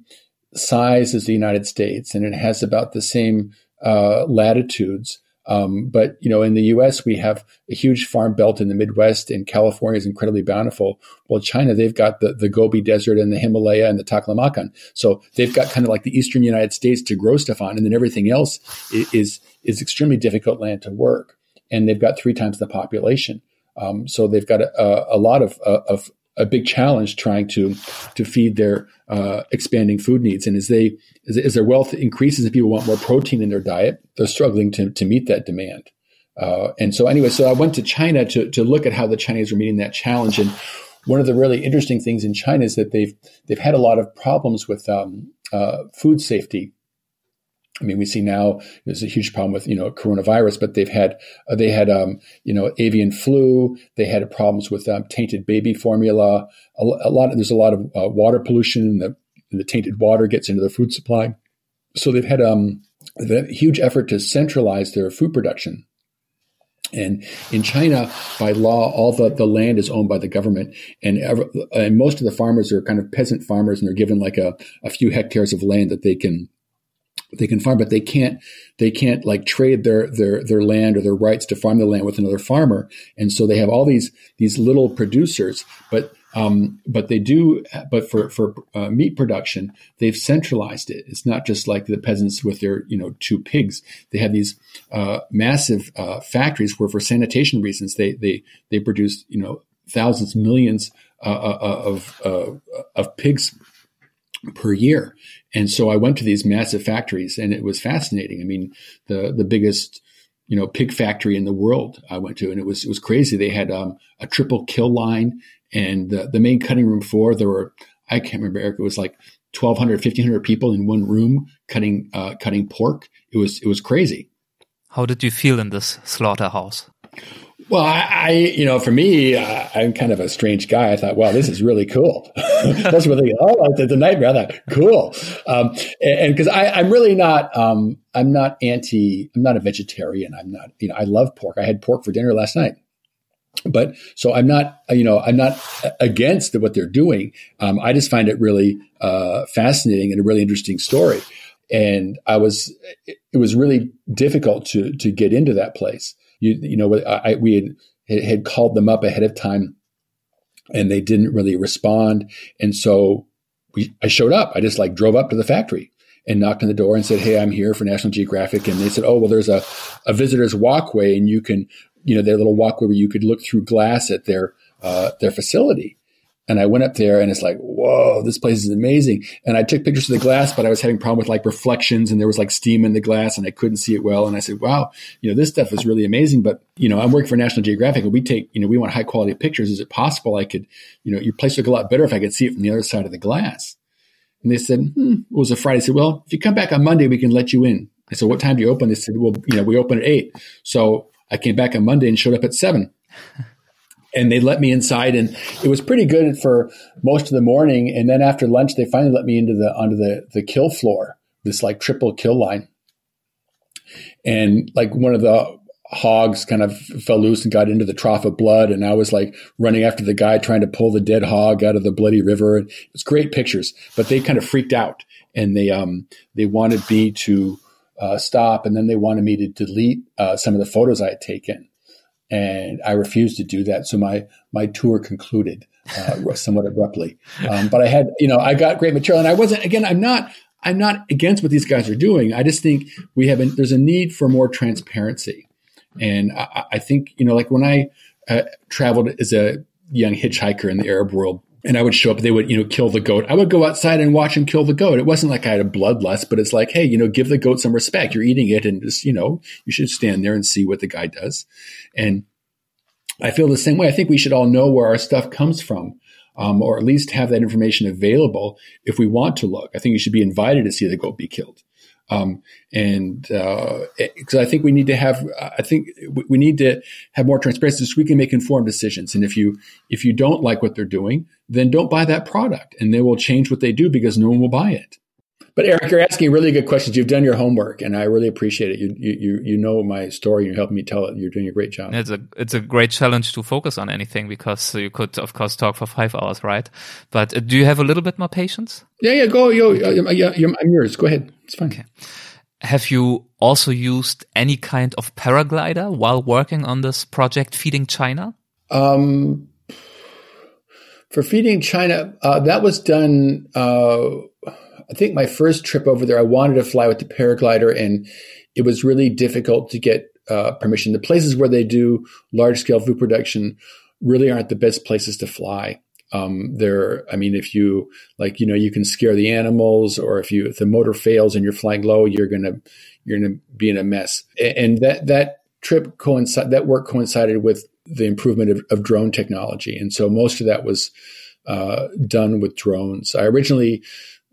size as the United States, and it has about the same uh, latitudes. Um, but you know, in the U.S., we have a huge farm belt in the Midwest, and California is incredibly bountiful. Well, China, they've got the, the Gobi Desert and the Himalaya and the Taklamakan, so they've got kind of like the eastern United States to grow stuff on, and then everything else is is, extremely difficult land to work. And they've got three times the population, um, so they've got a, a lot of, of a big challenge trying to to feed their uh, expanding food needs. And as they as, as, their wealth increases and people want more protein in their diet, they're struggling to to meet that demand. Uh, and so anyway, so I went to China to to look at how the Chinese were meeting that challenge. And one of the really interesting things in China is that they've they've had a lot of problems with um, uh, food safety I mean, we see now there's a huge problem with you know coronavirus, but they've had uh, they had um, you know avian flu. They had problems with um, tainted baby formula. A, a, lot there's a lot of uh, water pollution, and the, and the, tainted water gets into their food supply. So they've had um, a huge effort to centralize their food production. And in China, by law, all the, the land is owned by the government, and, ever, and most of the farmers are kind of peasant farmers, and they're given like a, a few hectares of land that they can they can farm, but they can't they can't like trade their their their land or their rights to farm the land with another farmer, and so they have all these these little producers, but um, but they do, but for for uh, meat production, they've centralized it. It's not just like the peasants with their you know two pigs. They have these uh, massive uh, factories where, for sanitation reasons, they they they produce you know thousands, millions uh, uh, uh, of of pigs per year. And so I went to these massive factories and it was fascinating. I mean, the, the biggest, you know, pig factory in the world I went to and it was, it was crazy. They had um, a triple kill line and the, the main cutting room floor, there were, I can't remember, Eric, it was like 1200, 1500 people in one room cutting, uh, cutting pork. It was, it was crazy. How did you feel in this slaughterhouse? Well, I, I, you know, for me, uh, I'm kind of a strange guy. I thought, wow, this is really cool. That's really, oh, it's a nightmare. I thought, cool. Um, and because I'm really not, um, I'm not anti, I'm not a vegetarian. I'm not, you know, I love pork. I had pork for dinner last night. But so I'm not, you know, I'm not against what they're doing. Um, I just find it really uh, fascinating and a really interesting story. And I was, it was really difficult to to get into that place you you know I, we had had called them up ahead of time and they didn't really respond. And so we I showed up. I just like drove up to the factory and knocked on the door and said hey I'm here for National Geographic. And they said oh well there's a a visitor's walkway and you can you know their little walkway where you could look through glass at their uh, their facility And I went up there and it's like, whoa, this place is amazing. And I took pictures of the glass, but I was having problem with like reflections and there was like steam in the glass and I couldn't see it well. And I said, wow, you know, this stuff is really amazing. But, you know, I'm working for National Geographic and we take, you know, we want high quality pictures. Is it possible I could, you know, your place look a lot better if I could see it from the other side of the glass? And they said, hmm, it was a Friday. I said, well, if you come back on Monday, we can let you in. I said, what time do you open? They said, well, you know, we open at eight. So I came back on Monday and showed up at seven. And they let me inside and it was pretty good for most of the morning. And then after lunch they finally let me into the onto the the kill floor this like triple kill line. And like one of the hogs kind of fell loose and got into the trough of blood and i was like running after the guy trying to pull the dead hog out of the bloody river. It was great pictures but they kind of freaked out and they um they wanted me to uh, stop and then they wanted me to delete uh, some of the photos i had taken and I refused to do that. So my my tour concluded uh, somewhat abruptly. Um, but I had, you know, I got great material, and I wasn't. Again, I'm not. I'm not against what these guys are doing. I just think we have. A, there's a need for more transparency, and I, I think you know, like when I uh, traveled as a young hitchhiker in the Arab world, and I would show up. They would, you know, kill the goat. I would go outside and watch them kill the goat. It wasn't like I had a bloodlust, but it's like, hey, you know, give the goat some respect. You're eating it, and just, you know, you should stand there and see what the guy does. And I feel the same way. I think we should all know where our stuff comes from. Um, or at least have that information available if we want to look. I think you should be invited to see the goat be killed. Um, and because uh, I think we need to have, I think we need to have more transparency so we can make informed decisions. And if you if you don't like what they're doing, then don't buy that product, and they will change what they do because no one will buy it. But Eric, you're asking really good questions. You've done your homework, and I really appreciate it. You you you know my story. You're helping me tell it. You're doing a great job. It's a it's a great challenge to focus on anything because you could of course talk for five hours, right? But uh, do you have a little bit more patience? Yeah, yeah. Go, yo, yeah, I'm yours. Go ahead. It's fine. Okay. Have you also used any kind of paraglider while working on this project, feeding China? Um, for feeding China, uh, that was done. Uh, I think my first trip over there, I wanted to fly with the paraglider, and it was really difficult to get uh, permission. The places where they do large scale food production really aren't the best places to fly. Um, there, I mean, if you like, you know, you can scare the animals, or if you if the motor fails and you're flying low, you're gonna you're gonna be in a mess. And that that trip coincided, that work coincided with the improvement of, of drone technology, and so most of that was uh, done with drones. I originally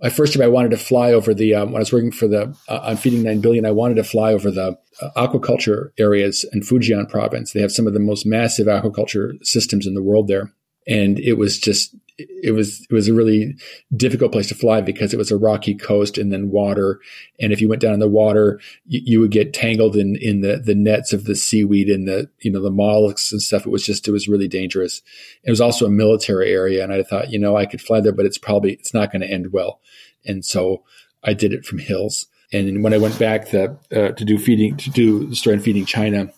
my first trip, I wanted to fly over the um, when I was working for the uh, on feeding nine billion. I wanted to fly over the uh, aquaculture areas in Fujian province. They have some of the most massive aquaculture systems in the world there, and it was just it was it was a really difficult place to fly because it was a rocky coast and then water. And if you went down in the water, you, you would get tangled in in the the nets of the seaweed and the you know the mollusks and stuff. It was just it was really dangerous. It was also a military area, and I thought you know I could fly there, but it's probably it's not going to end well. And so I did it from hills. And when I went back to, uh, to do feeding to do story feeding China,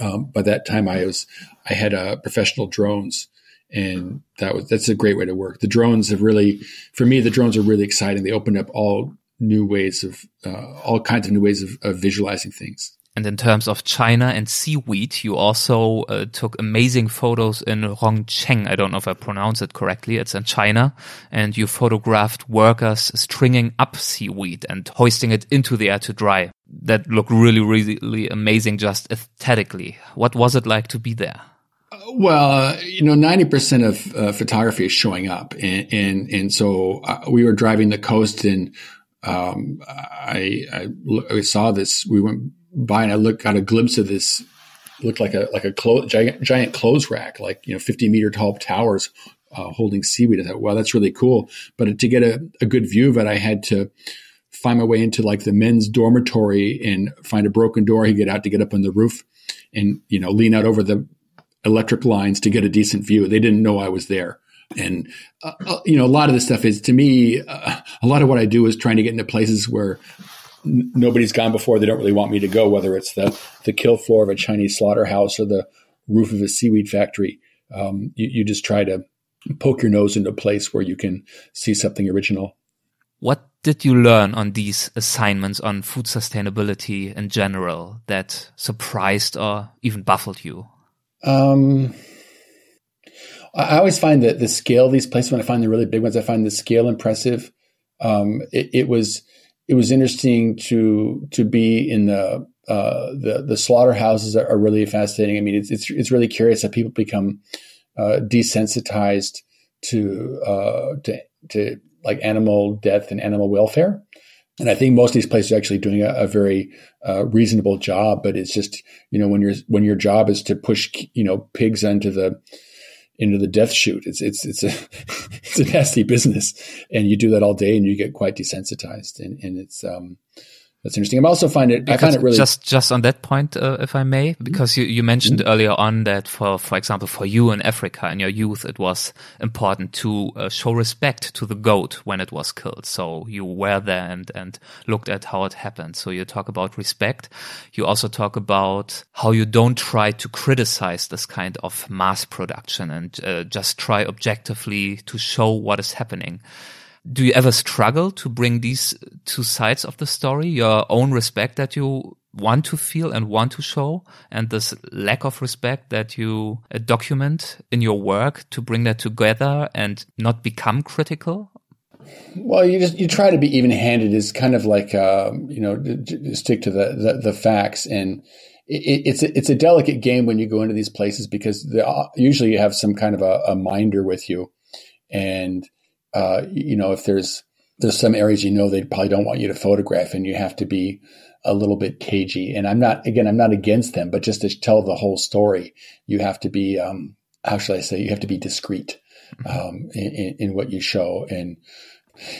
um, by that time I was I had uh, professional drones and that was that's a great way to work. The drones have really, for me, the drones are really exciting. They opened up all new ways of uh, all kinds of new ways of, of, visualizing things. And in terms of China and seaweed, you also uh, took amazing photos in Rongcheng. I don't know if I pronounce it correctly. It's in China, and you photographed workers stringing up seaweed and hoisting it into the air to dry. That looked really, really amazing, just aesthetically. What was it like to be there? Well, you know, ninety percent of uh, photography is showing up, and and, and so uh, we were driving the coast, and um, I, I, I saw this. We went by, and I looked got a glimpse of this. Looked like a like a clo- giant giant clothes rack, like you know, fifty meter tall towers uh, holding seaweed. I thought, wow, that's really cool. But to get a, a good view of it, I had to find my way into like the men's dormitory and find a broken door. He get out to get up on the roof and you know lean out over the electric lines to get a decent view. They didn't know I was there. And, uh, uh, you know, a lot of this stuff is to me, uh, a lot of what I do is trying to get into places where n- nobody's gone before. They don't really want me to go, whether it's the, the kill floor of a Chinese slaughterhouse or the roof of a seaweed factory. Um, you, you just try to poke your nose into a place where you can see something original. What did you learn on these assignments on food sustainability in general that surprised or even baffled you? Um, I always find that the scale these places, when I find the really big ones, I find the scale impressive. Um, it, it, was it was interesting to to be in the uh, the the slaughterhouses are, are, really fascinating. I mean, it's it's it's really curious that people become uh, desensitized to uh, to to like animal death and animal welfare. And I think most of these places are actually doing a, a very uh, reasonable job, but it's just you know when your when your job is to push you know pigs into the into the death chute, it's it's it's a it's a nasty business, and you do that all day, and you get quite desensitized, and and it's um that's interesting. I also find it. Because I find it really just just on that point, uh, if I may, mm-hmm. because you, you mentioned mm-hmm. earlier on that for for example for you in Africa in your youth, it was important to uh, show respect to the goat when it was killed. So you were there and and looked at how it happened. So you talk about respect. You also talk about how you don't try to criticize this kind of mass production and uh, just try objectively to show what is happening do you ever struggle to bring these two sides of the story? Your own respect that you want to feel and want to show and this lack of respect that you uh, document in your work to bring that together and not become critical? Well you just you try to be even-handed. Is kind of like um, you know stick to the, the, the facts. And it, it's a, it's a delicate game when you go into these places because usually you have some kind of a, a minder with you. And uh, you know, if there's there's some areas you know they probably don't want you to photograph, and you have to be a little bit cagey. And I'm not again, I'm not against them, but just to tell the whole story, you have to be um, how should I say? You have to be discreet um, in, in, what you show. And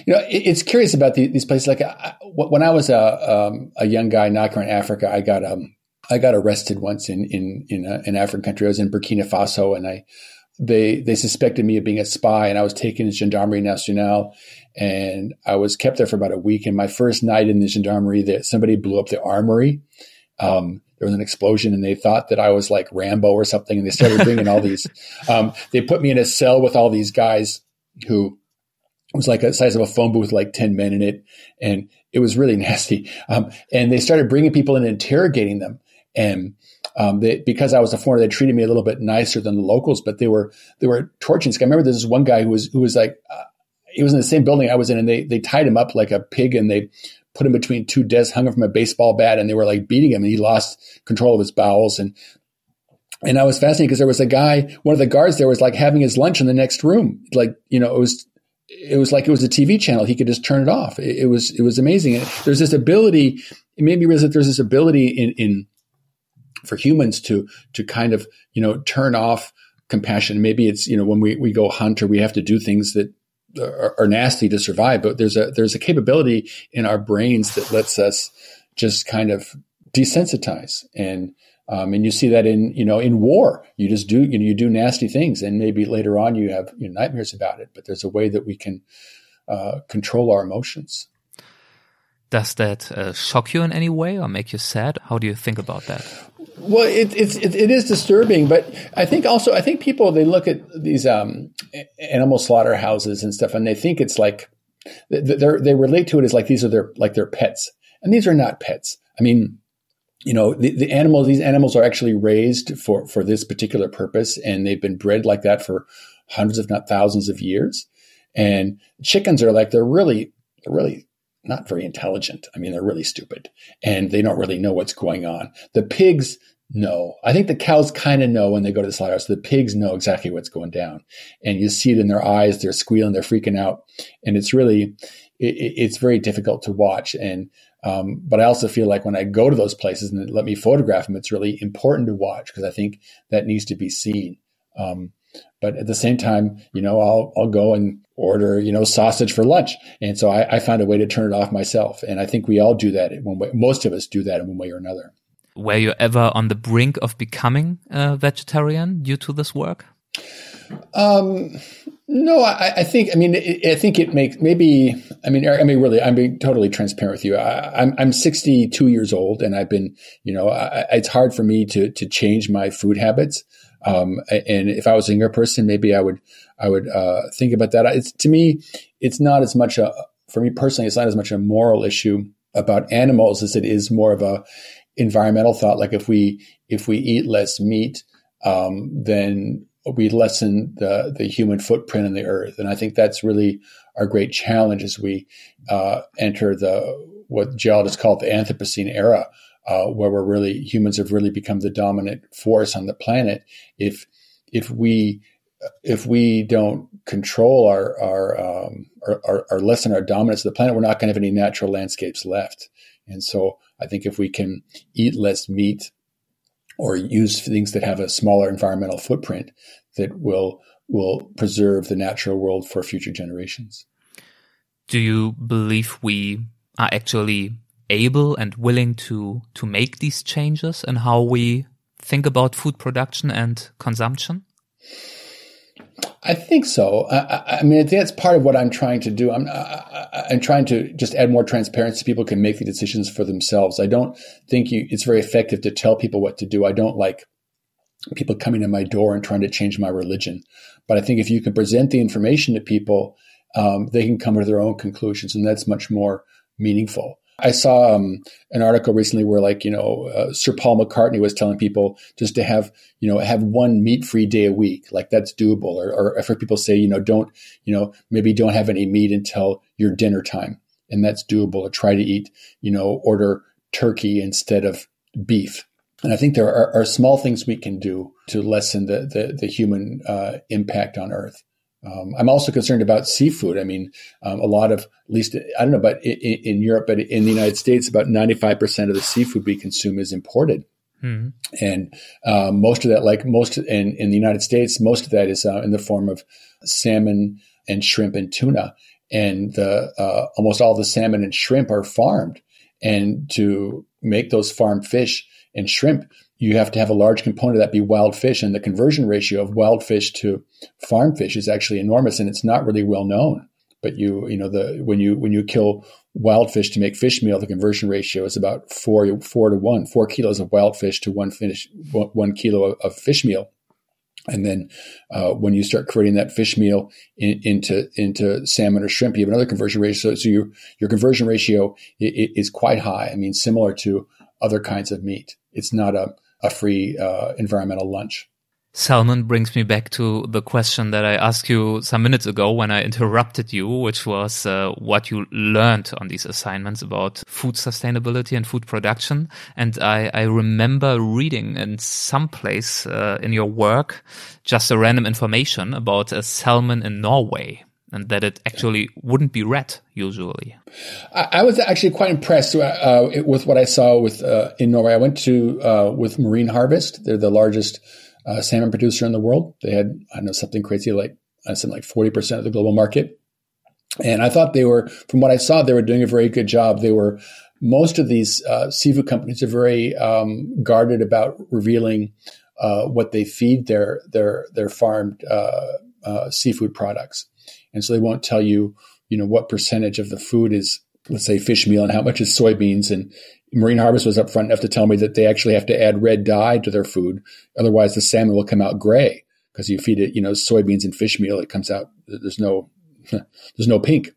you know, it, it's curious about the, these places. Like I, when I was a um, a young guy knocking around Africa, I got um I got arrested once in in in an African country. I was in Burkina Faso, and I they they suspected me of being a spy, and I was taken to Gendarmerie Nationale, and I was kept there for about a week. And my first night in the gendarmerie, that somebody blew up the armory. Um, there was an explosion, and they thought that I was like Rambo or something, and they started bringing all these. Um, they put me in a cell with all these guys who was like a size of a phone booth, like ten men in it, and it was really nasty. Um, and they started bringing people in and interrogating them, and um, they, because I was a foreigner, they treated me a little bit nicer than the locals, but they were they were torturing. I remember this one guy who was who was like uh, he was in the same building I was in, and they they tied him up like a pig, and they put him between two desks, hung him from a baseball bat, and they were like beating him, and he lost control of his bowels. And and I was fascinated because there was a guy, one of the guards there was like having his lunch in the next room, like you know it was it was like it was a TV channel. He could just turn it off. It, it was it was amazing. And there's this ability. It made me realize that there's this ability in in for humans to to kind of you know turn off compassion. Maybe it's you know when we we go hunt or we have to do things that are, are nasty to survive, but there's a there's a capability in our brains that lets us just kind of desensitize and um, and you see that in you know in war you just do you know you do nasty things and maybe later on you have you know, nightmares about it but there's a way that we can uh, control our emotions does that uh, shock you in any way or make you sad how do you think about that well, it, it's it, it is disturbing, but I think also I think people they look at these um, animal slaughterhouses and stuff, and they think it's like they relate to it as like these are their like their pets, and these are not pets. I mean, you know, the, the animals these animals are actually raised for for this particular purpose, and they've been bred like that for hundreds, if not thousands, of years. And chickens are like they're really they're really not very intelligent. I mean, they're really stupid and they don't really know what's going on. The pigs know. I think the cows kind of know when they go to the slaughterhouse. The pigs know exactly what's going down. And you see it in their eyes. They're squealing, they're freaking out. And it's really, it, it's very difficult to watch. And, um, but I also feel like when I go to those places and let me photograph them, it's really important to watch because I think that needs to be seen. Um, but at the same time, you know, I'll I'll go and order, you know, sausage for lunch, and so I, I found a way to turn it off myself. And I think we all do that in one way. Most of us do that in one way or another. Were you ever on the brink of becoming a vegetarian due to this work? Um, no, I, I, think. I mean, I think it makes maybe. I mean, I mean, really, I'm being totally transparent with you. I, am I'm, I'm 62 years old, and I've been, you know, I, it's hard for me to to change my food habits. Um, and if I was a younger person, maybe I would I would uh, think about that. It's to me, it's not as much a for me personally. It's not as much a moral issue about animals as it is more of a environmental thought. Like if we if we eat less meat, um, then we lessen the the human footprint on the earth. And I think that's really our great challenge as we uh, enter the what geologists call the Anthropocene era, uh, where we're really humans have really become the dominant force on the planet. If if we if we don't control our our, um, our, our, our lessen our dominance of the planet, we're not going to have any natural landscapes left. And so I think if we can eat less meat or use things that have a smaller environmental footprint, that will will preserve the natural world for future generations. Do you believe we are actually able and willing to to make these changes in how we think about food production and consumption? I think so. I, I, mean, that's part of what I'm trying to do. I'm, I, am trying to just add more transparency. So people can make the decisions for themselves. I don't think you, it's very effective to tell people what to do. I don't like people coming to my door and trying to change my religion. But I think if you can present the information to people, um, they can come to their own conclusions, and that's much more meaningful. I saw um, an article recently where, like, you know, uh, Sir Paul McCartney was telling people just to have, you know, have one meat-free day a week, like that's doable. Or, or I've heard people say, you know, don't, you know, maybe don't have any meat until your dinner time, and that's doable. Or try to eat, you know, order turkey instead of beef. And I think there are, are small things we can do to lessen the the, the human uh, impact on Earth. Um, I'm also concerned about seafood. I mean, um, a lot of, at least, I don't know, but in, in, Europe, but in the United States, about 95% of the seafood we consume is imported. Mm-hmm. And uh, most of that, like most in, in the United States, most of that is uh, in the form of salmon and shrimp and tuna. And the, uh, almost all the salmon and shrimp are farmed. And to make those farmed fish and shrimp, you have to have a large component of that be wild fish. And the conversion ratio of wild fish to farm fish is actually enormous and it's not really well known. But you, you know, the, when you, when you kill wild fish to make fish meal, the conversion ratio is about four, four to one, four kilos of wild fish to one fish, one kilo of, of fish meal. And then uh, when you start creating that fish meal in, into into salmon or shrimp, you have another conversion ratio. So, so your your conversion ratio is quite high. I mean, similar to other kinds of meat. It's not a a free uh, environmental lunch. Salmon brings me back to the question that I asked you some minutes ago when I interrupted you, which was uh, what you learned on these assignments about food sustainability and food production. And I, I remember reading in some place uh, in your work just a random information about a salmon in Norway and that it actually wouldn't be red usually. I, I was actually quite impressed uh, uh, with what I saw with uh, in Norway. I went to uh, with Marine Harvest. They're the largest uh, salmon producer in the world. They had I know something crazy like I said like forty percent of the global market. And I thought they were, from what I saw, they were doing a very good job. They were most of these uh, seafood companies are very um, guarded about revealing what they feed their their their farmed seafood products and so they won't tell you, you know, what percentage of the food is, let's say, fish meal and how much is soybeans. And Marine Harvest was upfront enough to tell me that they actually have to add red dye to their food, otherwise the salmon will come out gray because you feed it, you know, soybeans and fish meal, it comes out. There's no, there's no pink.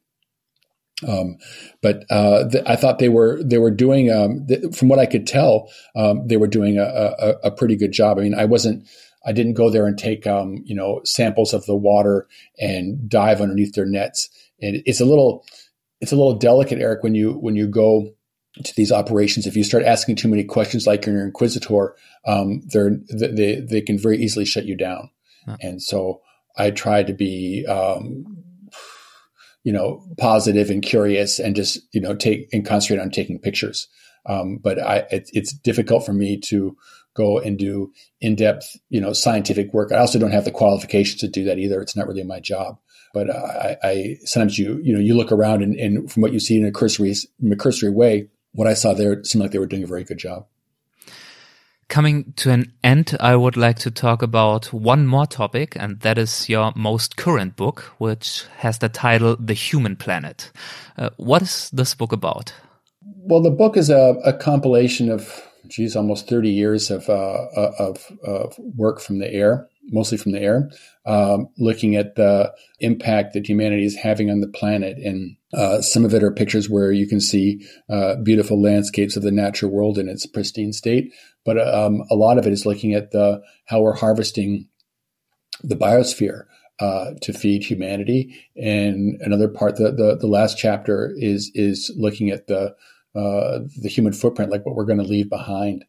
Um, but uh, th- I thought they were they were doing um, th- from what I could tell um, they were doing a, a, a, pretty good job. I mean, I wasn't I didn't go there and take, um, you know, samples of the water and dive underneath their nets. And it's a little, it's a little delicate, Eric, when you when you go to these operations. If you start asking too many questions, like you're an inquisitor, um, they're they they can very easily shut you down. Huh. And so I try to be, um, you know, positive and curious, and just you know take and concentrate on taking pictures. Um, but I, it, it's difficult for me to go and do in-depth, you know, scientific work. I also don't have the qualifications to do that either. It's not really my job. But uh, I, I, sometimes you you know you look around and, and from what you see in a cursory in a cursory way, what I saw there seemed like they were doing a very good job. Coming to an end, I would like to talk about one more topic, and that is your most current book, which has the title The Human Planet. Uh, what is this book about? Well, the book is a, a compilation of geez, almost 30 years of, uh, uh, of, of, work from the air, mostly from the air, um, looking at the impact that humanity is having on the planet. And uh, some of it are pictures where you can see uh, beautiful landscapes of the natural world in its pristine state. But um, a lot of it is looking at the how we're harvesting the biosphere uh, to feed humanity. And another part, the, the, the last chapter is is looking at the uh, the human footprint, like what we're going to leave behind.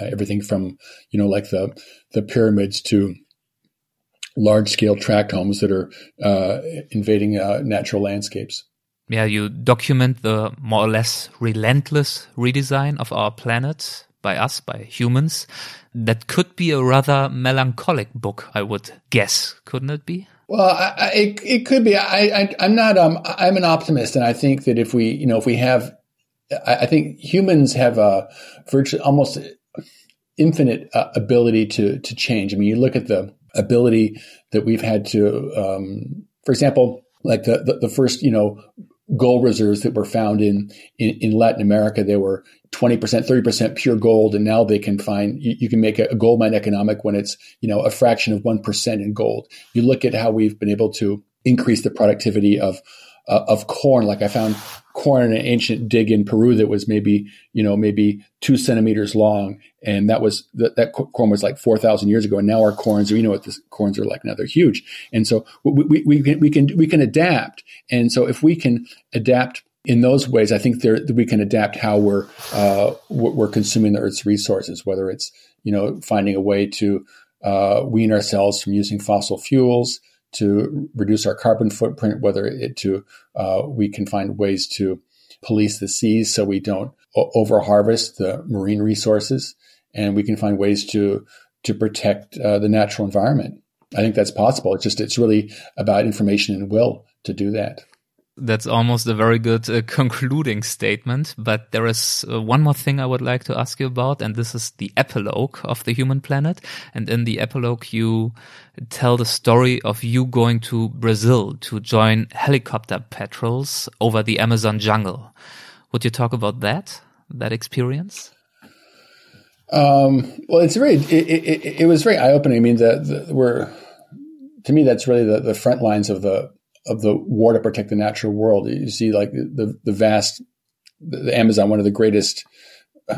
Uh, everything from you know like the the pyramids to large scale tract homes that are uh, invading uh, natural landscapes. Yeah, you document the more or less relentless redesign of our planet by us, by humans. That could be a rather melancholic book, I would guess, couldn't it be? Well, I, I, it, it could be. I, I, am not. Um, I'm an optimist, and I think that if we, you know, if we have, I, I think humans have a virtually almost infinite uh, ability to to change. I mean, you look at the ability that we've had to, um, for example, like the, the, the first, you know, gold reserves that were found in, in, in, Latin America. They were 20%, 30% pure gold. And now they can find, you, you, can make a, a gold mine economic when it's, you know, a fraction of 1% in gold. You look at how we've been able to increase the productivity of, uh, of corn. Like I found corn in an ancient dig in Peru that was maybe, you know, maybe two centimeters long. And that was, that, that corn was like 4,000 years ago. And now our corns you know what the corns are like now, they're huge. And so we, we, we, can, we can, we can adapt. And so if we can adapt in those ways, I think there, we can adapt how we're, uh, we're consuming the earth's resources, whether it's, you know, finding a way to, uh, wean ourselves from using fossil fuels, to reduce our carbon footprint, whether it to uh, we can find ways to police the seas so we don't over harvest the marine resources, and we can find ways to to protect uh, the natural environment. I think that's possible. It's just it's really about information and will to do that. That's almost a very good uh, concluding statement. But there is uh, one more thing I would like to ask you about, and this is the epilogue of the human planet. And in the epilogue, you tell the story of you going to Brazil to join helicopter patrols over the Amazon jungle. Would you talk about that, that experience? Um, well, it's very, it, it, it was very eye opening. I mean, we're, to me, that's really the, the front lines of the, of the war to protect the natural world. You see, like the the vast the Amazon, one of the greatest,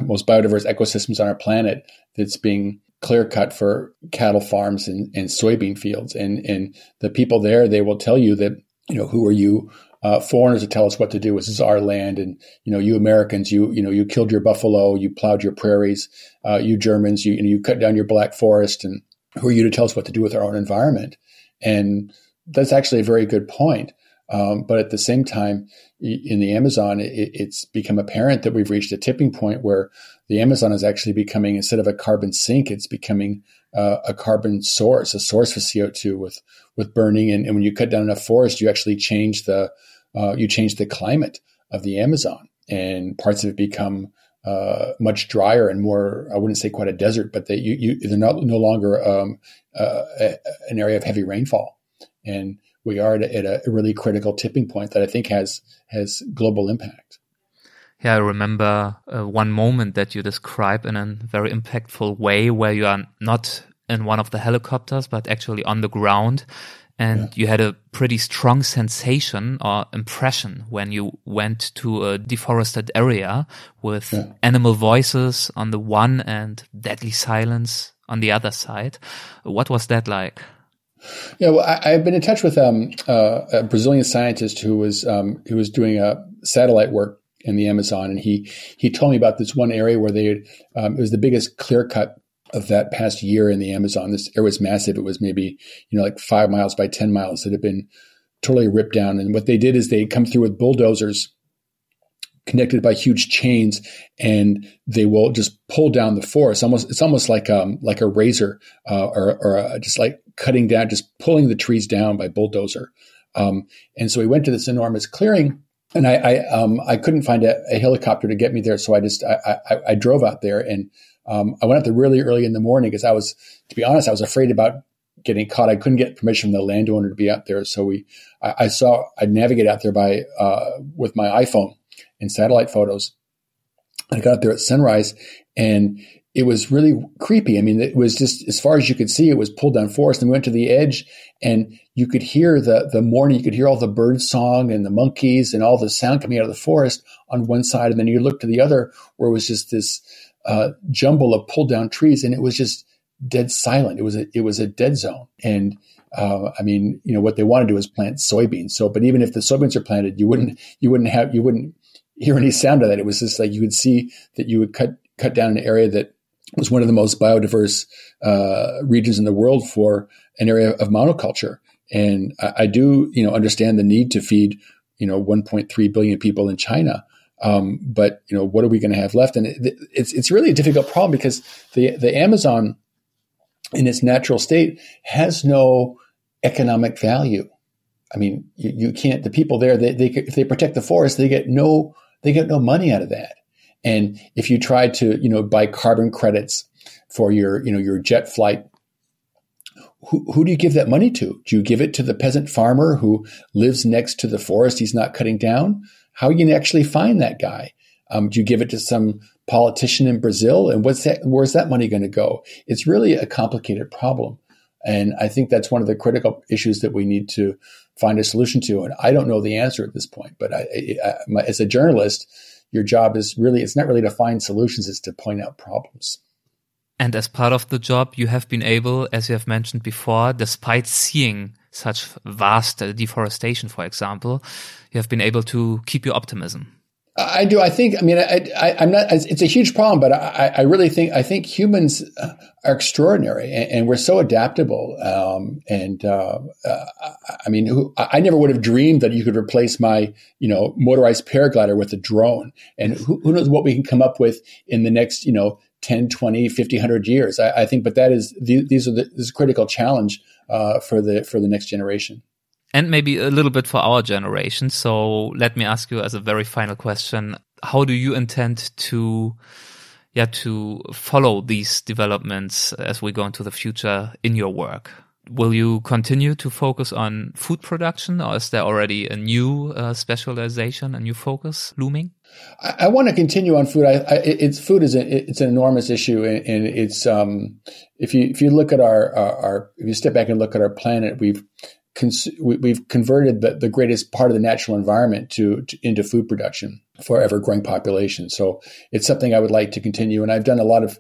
most biodiverse ecosystems on our planet, that's being clear cut for cattle farms and, and soybean fields. And and the people there, they will tell you that you know who are you. Uh, foreigners to tell us what to do. This is our land, and you know, you Americans, you you know, you killed your buffalo, you plowed your prairies. Uh, you Germans, you you, know, you cut down your black forest, and who are you to tell us what to do with our own environment? And that's actually a very good point. Um, but at the same time, in the Amazon, it, it's become apparent that we've reached a tipping point where the Amazon is actually becoming, instead of a carbon sink, it's becoming uh, a carbon source, a source for CO2 with, with burning. And, and, when you cut down enough forest, you actually change the, uh, you change the climate of the Amazon and parts of it become uh, much drier and more, I wouldn't say quite a desert, but they, you, you, they're not, no longer um, uh, an area of heavy rainfall and we are at a, really critical tipping point that I think has has global impact. Yeah, I remember uh, one moment that you describe in a very impactful way where you are not in one of the helicopters, but actually on the ground. And yeah. you had a pretty strong sensation or impression when you went to a deforested area with yeah. animal voices on the one and deadly silence on the other side. What was that like? Yeah, well, I, have been in touch with um, uh, a Brazilian scientist who was um, who was doing a satellite work in the Amazon, and he he told me about this one area where they had, um, it was the biggest clear cut of that past year in the Amazon. This area was massive; it was maybe you know like five miles by ten miles that had been totally ripped down. And what they did is they come through with bulldozers connected by huge chains and they will just pull down the forest almost it's almost like um like a razor uh, or, or a, just like cutting down just pulling the trees down by bulldozer um, and so we went to this enormous clearing and I I, um, I couldn't find a, a, helicopter to get me there so I just I, I, I drove out there and um, I went out there really early in the morning because I was to be honest I was afraid about getting caught I couldn't get permission from the landowner to be out there so we I, saw I navigated out there by uh, with my iPhone and satellite photos. I got up there at sunrise and it was really creepy. I mean, it was just as far as you could see, it was pulled down forest. And we went to the edge, and you could hear the the morning. You could hear all the bird song and the monkeys and all the sound coming out of the forest on one side, and then you look to the other where it was just this uh, jumble of pulled down trees, and it was just dead silent. It was a, it was a dead zone. And, uh, I mean, you know, what they want to do is plant soybeans. So, but even if the soybeans are planted, you wouldn't, you wouldn't have, you wouldn't hear any sound of that. It was just like you would see that you would cut, cut down an area that was one of the most biodiverse, uh, regions in the world for an area of monoculture. And I, I, do, you know, understand the need to feed, you know, 1.3 billion people in China. Um, but you know, what are we going to have left? And it, it's it's really a difficult problem because the the Amazon, in its natural state, has no economic value. I mean, you, you can't. The people there, they, they if they protect the forest, they get no they get no money out of that. And if you try to you know buy carbon credits for your you know your jet flight who, who do you give that money to? Do you give it to the peasant farmer who lives next to the forest he's not cutting down? How you to actually find that guy? Um, do you give it to some politician in Brazil? And what's that? Where's that money going to go? It's really a complicated problem. And I think that's one of the critical issues that we need to find a solution to. And I don't know the answer at this point, but I, I, my, as a journalist, your job is really, it's not really to find solutions, it's to point out problems. And as part of the job, you have been able, as you have mentioned before, despite seeing such vast deforestation, for example, you have been able to keep your optimism. I do. I think. I mean, I, am not. It's a huge problem, but I, I, really think. I think humans are extraordinary, and, and we're so adaptable. Um, and uh, uh, I mean, who, I never would have dreamed that you could replace my, you know, motorized paraglider with a drone. And who, who knows what we can come up with in the next, you know, 10, 20, 50, 100 years. I, I think, but that is, these are the, this is a critical challenge uh, for the, for the next generation. And maybe a little bit for our generation. So let me ask you as a very final question. How do you intend to, yeah, to follow these developments as we go into the future in your work? Will you continue to focus on food production or is there already a new uh, specialization, a new focus looming? I, I want to continue on food. I, I, it's food is a, it's an enormous issue, and, and it's um, if you if you look at our, our, our if you step back and look at our planet, we've cons- we, have converted the, the greatest part of the natural environment to, to into food production for ever growing population. So it's something I would like to continue, and I've done a lot of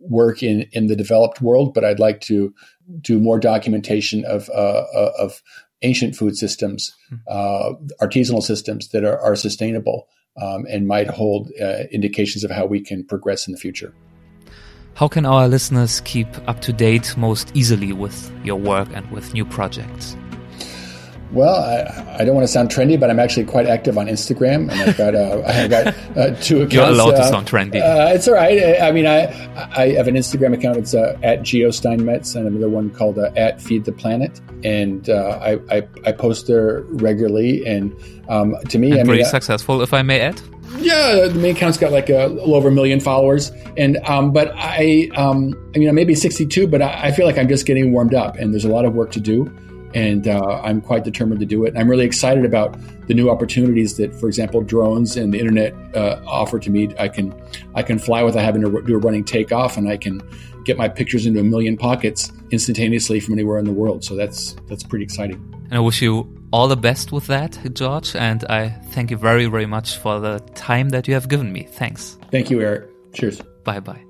work in in the developed world, but I'd like to do more documentation of uh, uh of ancient food systems, hmm. uh, artisanal systems that are, are sustainable um, and might hold uh, indications of how we can progress in the future. How can our listeners keep up to date most easily with your work and with new projects? Well, I, I, don't want to sound trendy, but I'm actually quite active on Instagram, and I've got uh, I've got uh, two accounts. You're allowed uh, to sound trendy. Uh, it's all right. I mean, I I have an Instagram account. It's uh, at GeoSteinmetz, and another one called uh, at Feed the Planet, and I, I, I post there regularly. And um, to me, and I pretty successful, if I may add. Yeah, the main account's got like a little over a million followers, and um, but I um, I mean, I may be 62, but I, I feel like I'm just getting warmed up, and there's a lot of work to do and uh, I'm quite determined to do it. And I'm really excited about the new opportunities that, for example, drones and the internet uh, offer to me. I can I can fly without having to do a running takeoff, and I can get my pictures into a million pockets instantaneously from anywhere in the world. So that's that's pretty exciting. And I wish you all the best with that, George. And I thank you very very much for the time that you have given me. Thanks. Thank you, Eric. Cheers. Bye bye.